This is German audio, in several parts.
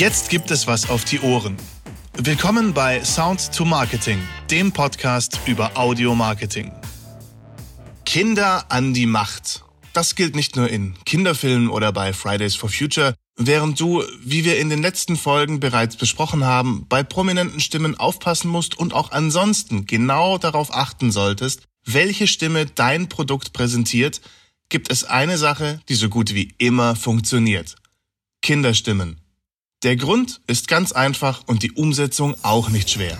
Jetzt gibt es was auf die Ohren. Willkommen bei Sound to Marketing, dem Podcast über Audio-Marketing. Kinder an die Macht. Das gilt nicht nur in Kinderfilmen oder bei Fridays for Future, während du, wie wir in den letzten Folgen bereits besprochen haben, bei prominenten Stimmen aufpassen musst und auch ansonsten genau darauf achten solltest, welche Stimme dein Produkt präsentiert, gibt es eine Sache, die so gut wie immer funktioniert. Kinderstimmen. Der Grund ist ganz einfach und die Umsetzung auch nicht schwer.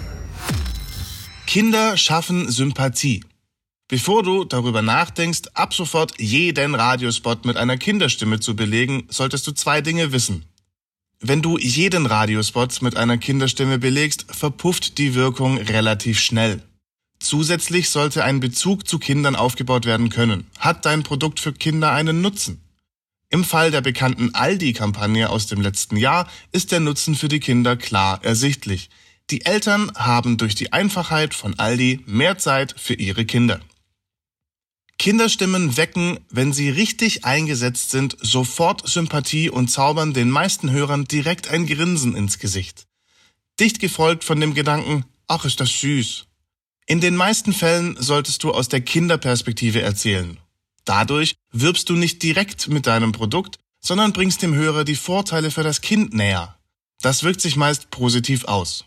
Kinder schaffen Sympathie. Bevor du darüber nachdenkst, ab sofort jeden Radiospot mit einer Kinderstimme zu belegen, solltest du zwei Dinge wissen. Wenn du jeden Radiospot mit einer Kinderstimme belegst, verpufft die Wirkung relativ schnell. Zusätzlich sollte ein Bezug zu Kindern aufgebaut werden können. Hat dein Produkt für Kinder einen Nutzen? Im Fall der bekannten Aldi-Kampagne aus dem letzten Jahr ist der Nutzen für die Kinder klar ersichtlich. Die Eltern haben durch die Einfachheit von Aldi mehr Zeit für ihre Kinder. Kinderstimmen wecken, wenn sie richtig eingesetzt sind, sofort Sympathie und zaubern den meisten Hörern direkt ein Grinsen ins Gesicht. Dicht gefolgt von dem Gedanken, ach ist das süß. In den meisten Fällen solltest du aus der Kinderperspektive erzählen. Dadurch wirbst du nicht direkt mit deinem Produkt, sondern bringst dem Hörer die Vorteile für das Kind näher. Das wirkt sich meist positiv aus.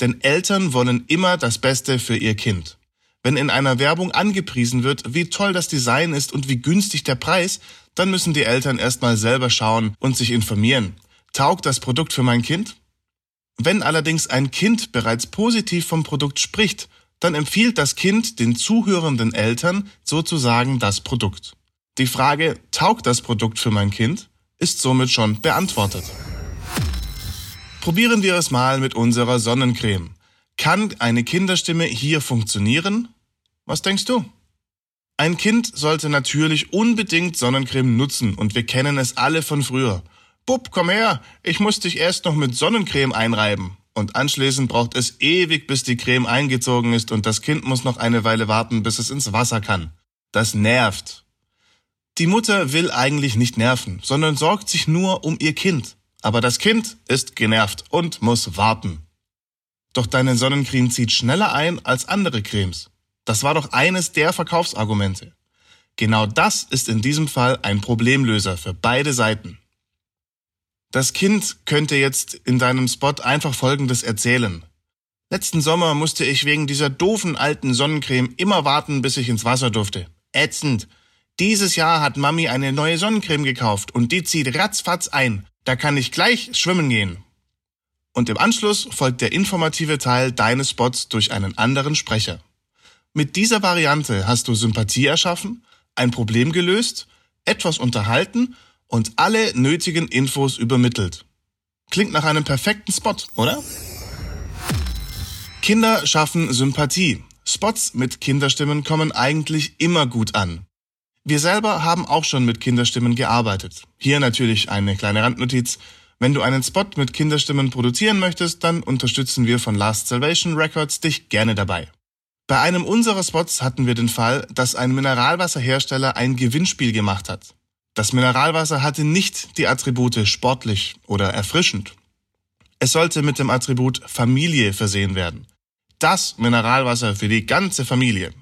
Denn Eltern wollen immer das Beste für ihr Kind. Wenn in einer Werbung angepriesen wird, wie toll das Design ist und wie günstig der Preis, dann müssen die Eltern erstmal selber schauen und sich informieren. Taugt das Produkt für mein Kind? Wenn allerdings ein Kind bereits positiv vom Produkt spricht, dann empfiehlt das Kind den zuhörenden Eltern sozusagen das Produkt. Die Frage, taugt das Produkt für mein Kind, ist somit schon beantwortet. Probieren wir es mal mit unserer Sonnencreme. Kann eine Kinderstimme hier funktionieren? Was denkst du? Ein Kind sollte natürlich unbedingt Sonnencreme nutzen und wir kennen es alle von früher. Bub, komm her, ich muss dich erst noch mit Sonnencreme einreiben. Und anschließend braucht es ewig, bis die Creme eingezogen ist und das Kind muss noch eine Weile warten, bis es ins Wasser kann. Das nervt. Die Mutter will eigentlich nicht nerven, sondern sorgt sich nur um ihr Kind. Aber das Kind ist genervt und muss warten. Doch deine Sonnencreme zieht schneller ein als andere Cremes. Das war doch eines der Verkaufsargumente. Genau das ist in diesem Fall ein Problemlöser für beide Seiten. Das Kind könnte jetzt in deinem Spot einfach Folgendes erzählen. Letzten Sommer musste ich wegen dieser doofen alten Sonnencreme immer warten, bis ich ins Wasser durfte. Ätzend. Dieses Jahr hat Mami eine neue Sonnencreme gekauft und die zieht ratzfatz ein. Da kann ich gleich schwimmen gehen und im Anschluss folgt der informative Teil deines Spots durch einen anderen Sprecher. Mit dieser Variante hast du Sympathie erschaffen, ein Problem gelöst, etwas unterhalten und alle nötigen Infos übermittelt. Klingt nach einem perfekten Spot, oder? Kinder schaffen Sympathie. Spots mit Kinderstimmen kommen eigentlich immer gut an. Wir selber haben auch schon mit Kinderstimmen gearbeitet. Hier natürlich eine kleine Randnotiz. Wenn du einen Spot mit Kinderstimmen produzieren möchtest, dann unterstützen wir von Last Salvation Records dich gerne dabei. Bei einem unserer Spots hatten wir den Fall, dass ein Mineralwasserhersteller ein Gewinnspiel gemacht hat. Das Mineralwasser hatte nicht die Attribute sportlich oder erfrischend. Es sollte mit dem Attribut Familie versehen werden. Das Mineralwasser für die ganze Familie.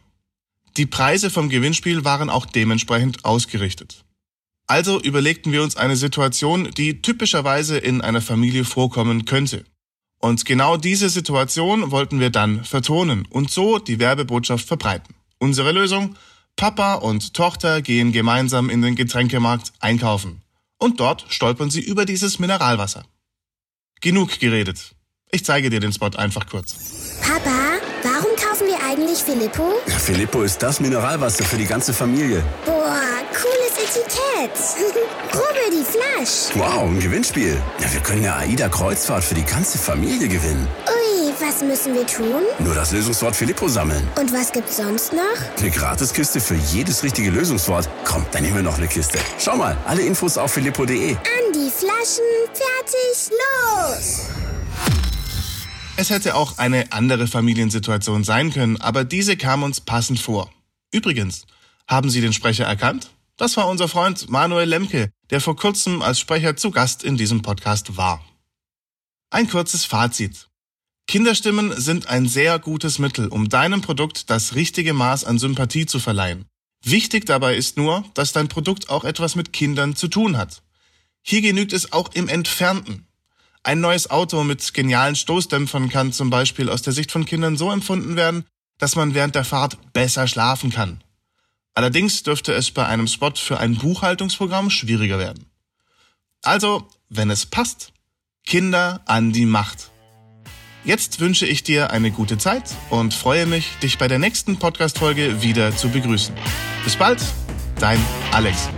Die Preise vom Gewinnspiel waren auch dementsprechend ausgerichtet. Also überlegten wir uns eine Situation, die typischerweise in einer Familie vorkommen könnte. Und genau diese Situation wollten wir dann vertonen und so die Werbebotschaft verbreiten. Unsere Lösung? Papa und Tochter gehen gemeinsam in den Getränkemarkt einkaufen. Und dort stolpern sie über dieses Mineralwasser. Genug geredet. Ich zeige dir den Spot einfach kurz. Papa, warum kaufen wir eigentlich Filippo? Ja, Filippo ist das Mineralwasser für die ganze Familie. Boah, cooles Etikett. Rubbel die Flasch. Wow, ein Gewinnspiel. Ja, wir können eine AIDA-Kreuzfahrt für die ganze Familie gewinnen. Was müssen wir tun? Nur das Lösungswort Filippo sammeln. Und was gibt's sonst noch? Eine Gratiskiste für jedes richtige Lösungswort. Komm, dann nehmen wir noch eine Kiste. Schau mal, alle Infos auf filippo.de. An die Flaschen, fertig, los! Es hätte auch eine andere Familiensituation sein können, aber diese kam uns passend vor. Übrigens, haben Sie den Sprecher erkannt? Das war unser Freund Manuel Lemke, der vor kurzem als Sprecher zu Gast in diesem Podcast war. Ein kurzes Fazit. Kinderstimmen sind ein sehr gutes Mittel, um deinem Produkt das richtige Maß an Sympathie zu verleihen. Wichtig dabei ist nur, dass dein Produkt auch etwas mit Kindern zu tun hat. Hier genügt es auch im Entfernten. Ein neues Auto mit genialen Stoßdämpfern kann zum Beispiel aus der Sicht von Kindern so empfunden werden, dass man während der Fahrt besser schlafen kann. Allerdings dürfte es bei einem Spot für ein Buchhaltungsprogramm schwieriger werden. Also, wenn es passt, Kinder an die Macht. Jetzt wünsche ich dir eine gute Zeit und freue mich, dich bei der nächsten Podcast-Folge wieder zu begrüßen. Bis bald, dein Alex.